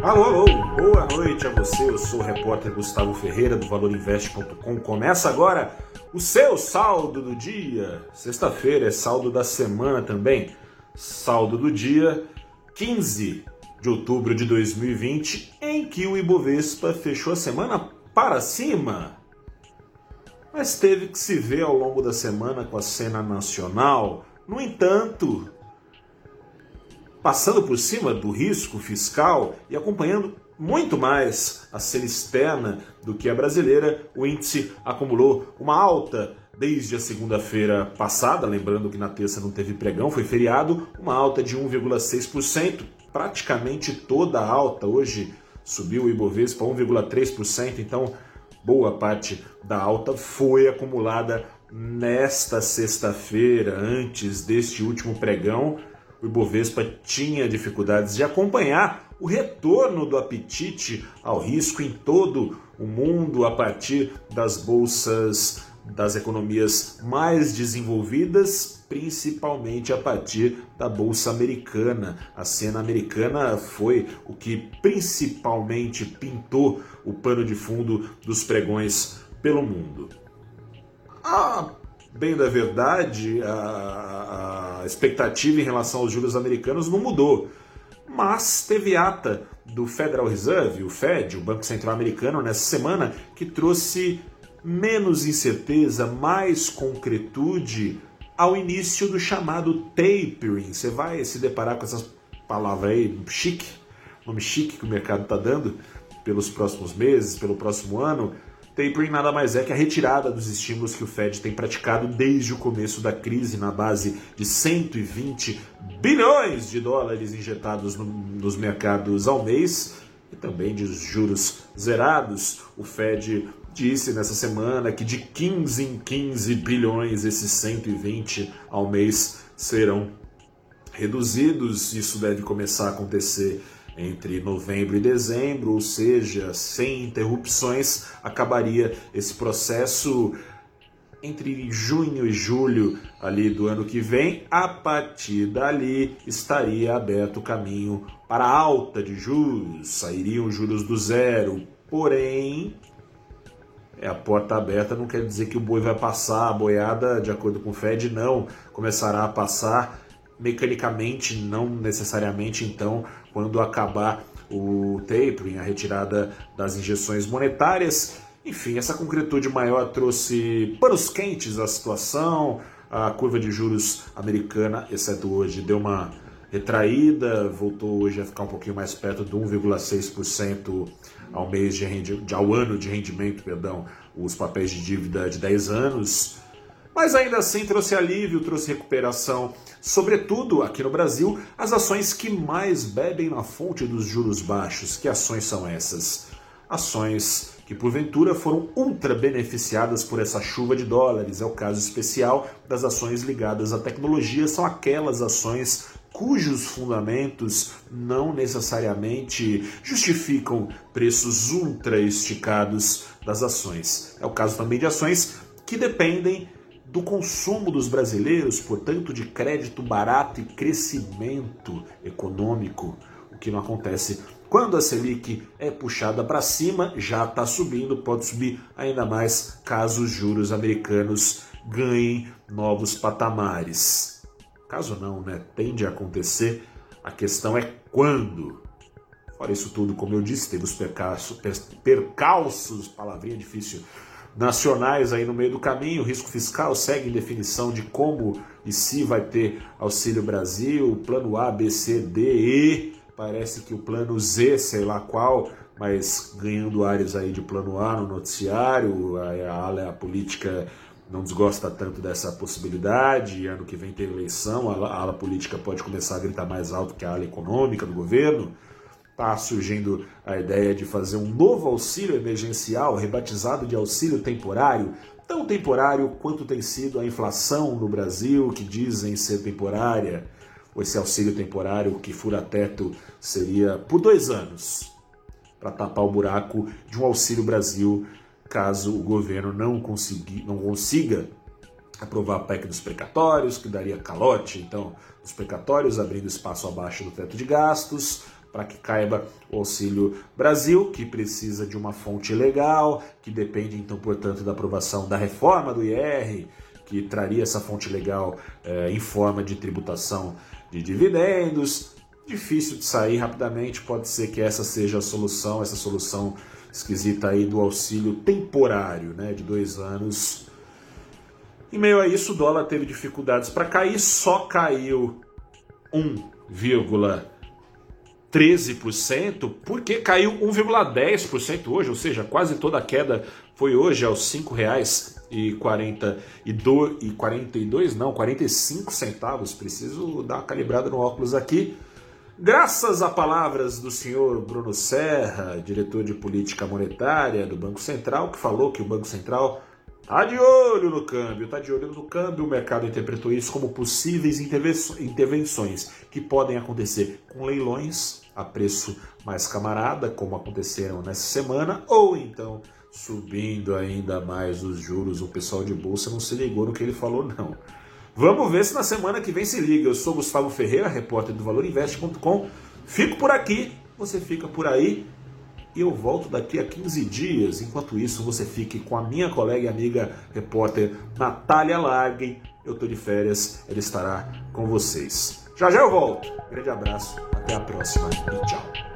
Alô, alô, boa noite a você. Eu sou o repórter Gustavo Ferreira do ValorInvest.com. Começa agora o seu saldo do dia. Sexta-feira é saldo da semana também. Saldo do dia 15 de outubro de 2020, em que o Ibovespa fechou a semana para cima. Mas teve que se ver ao longo da semana com a cena nacional. No entanto, passando por cima do risco fiscal e acompanhando muito mais a cena externa do que a brasileira, o índice acumulou uma alta desde a segunda-feira passada, lembrando que na terça não teve pregão, foi feriado, uma alta de 1,6%, praticamente toda a alta hoje subiu o Ibovespa 1,3%, então boa parte da alta foi acumulada nesta sexta-feira, antes deste último pregão, o Ibovespa tinha dificuldades de acompanhar o retorno do apetite ao risco em todo o mundo a partir das bolsas das economias mais desenvolvidas, principalmente a partir da bolsa americana. A cena americana foi o que principalmente pintou o pano de fundo dos pregões pelo mundo. A bem da verdade, a, a expectativa em relação aos juros americanos não mudou. Mas teve ata do Federal Reserve, o Fed, o Banco Central Americano, nessa semana, que trouxe menos incerteza, mais concretude ao início do chamado tapering. Você vai se deparar com essas palavras aí, chique, nome chique que o mercado está dando pelos próximos meses, pelo próximo ano. Tapering nada mais é que a retirada dos estímulos que o Fed tem praticado desde o começo da crise, na base de 120 bilhões de dólares injetados no, nos mercados ao mês e também de juros zerados. O Fed disse nessa semana que de 15 em 15 bilhões esses 120 ao mês serão reduzidos. Isso deve começar a acontecer entre novembro e dezembro, ou seja, sem interrupções, acabaria esse processo entre junho e julho ali do ano que vem. A partir dali estaria aberto o caminho para a alta de juros, sairiam juros do zero. Porém, é a porta aberta não quer dizer que o boi vai passar, a boiada, de acordo com o Fed, não começará a passar mecanicamente, não necessariamente então quando acabar o tapering, a retirada das injeções monetárias. Enfim, essa concretude maior trouxe panos quentes à situação. A curva de juros americana, exceto hoje, deu uma retraída, voltou hoje a ficar um pouquinho mais perto de 1,6% ao mês de, rendi... ao ano de rendimento, perdão, os papéis de dívida de 10 anos. Mas ainda assim trouxe alívio, trouxe recuperação Sobretudo, aqui no Brasil, as ações que mais bebem na fonte dos juros baixos. Que ações são essas? Ações que porventura foram ultra beneficiadas por essa chuva de dólares. É o caso especial das ações ligadas à tecnologia, são aquelas ações cujos fundamentos não necessariamente justificam preços ultra esticados das ações. É o caso também de ações que dependem do consumo dos brasileiros, portanto, de crédito barato e crescimento econômico, o que não acontece quando a Selic é puxada para cima, já está subindo, pode subir ainda mais caso os juros americanos ganhem novos patamares. Caso não, né? Tende a acontecer. A questão é quando. Fora isso tudo, como eu disse, teve os percalços, percalços palavrinha difícil, nacionais aí no meio do caminho. O risco fiscal segue em definição de como e se vai ter Auxílio Brasil, plano A, B, C, D, E. Parece que o plano Z, sei lá qual, mas ganhando áreas aí de plano A no noticiário. A, ala a política não desgosta tanto dessa possibilidade. Ano que vem tem eleição, a ala política pode começar a gritar mais alto que a ala econômica do governo está surgindo a ideia de fazer um novo auxílio emergencial, rebatizado de auxílio temporário, tão temporário quanto tem sido a inflação no Brasil, que dizem ser temporária. Esse auxílio temporário que fura teto seria por dois anos, para tapar o buraco de um auxílio Brasil, caso o governo não, consegui, não consiga aprovar a PEC dos precatórios, que daria calote, então, dos precatórios, abrindo espaço abaixo do teto de gastos, para que caiba o Auxílio Brasil, que precisa de uma fonte legal, que depende então, portanto, da aprovação da reforma do IR, que traria essa fonte legal eh, em forma de tributação de dividendos. Difícil de sair rapidamente, pode ser que essa seja a solução, essa solução esquisita aí do auxílio temporário, né, de dois anos. Em meio a isso, o dólar teve dificuldades para cair, só caiu 1,13%, porque caiu 1,10% hoje, ou seja, quase toda a queda foi hoje aos R$ 5,42, não, 45 centavos. Preciso dar uma calibrada no óculos aqui. Graças a palavras do senhor Bruno Serra, diretor de política monetária do Banco Central, que falou que o Banco Central está de olho no câmbio, está de olho no câmbio, o mercado interpretou isso como possíveis intervenções que podem acontecer com leilões a preço mais camarada, como aconteceram nessa semana, ou então subindo ainda mais os juros. O pessoal de bolsa não se ligou no que ele falou, não. Vamos ver se na semana que vem se liga. Eu sou Gustavo Ferreira, repórter do ValorInvest.com. Fico por aqui, você fica por aí e eu volto daqui a 15 dias. Enquanto isso, você fique com a minha colega e amiga repórter Natália Larguen. Eu estou de férias, ela estará com vocês. Já já eu volto. Grande abraço, até a próxima e tchau.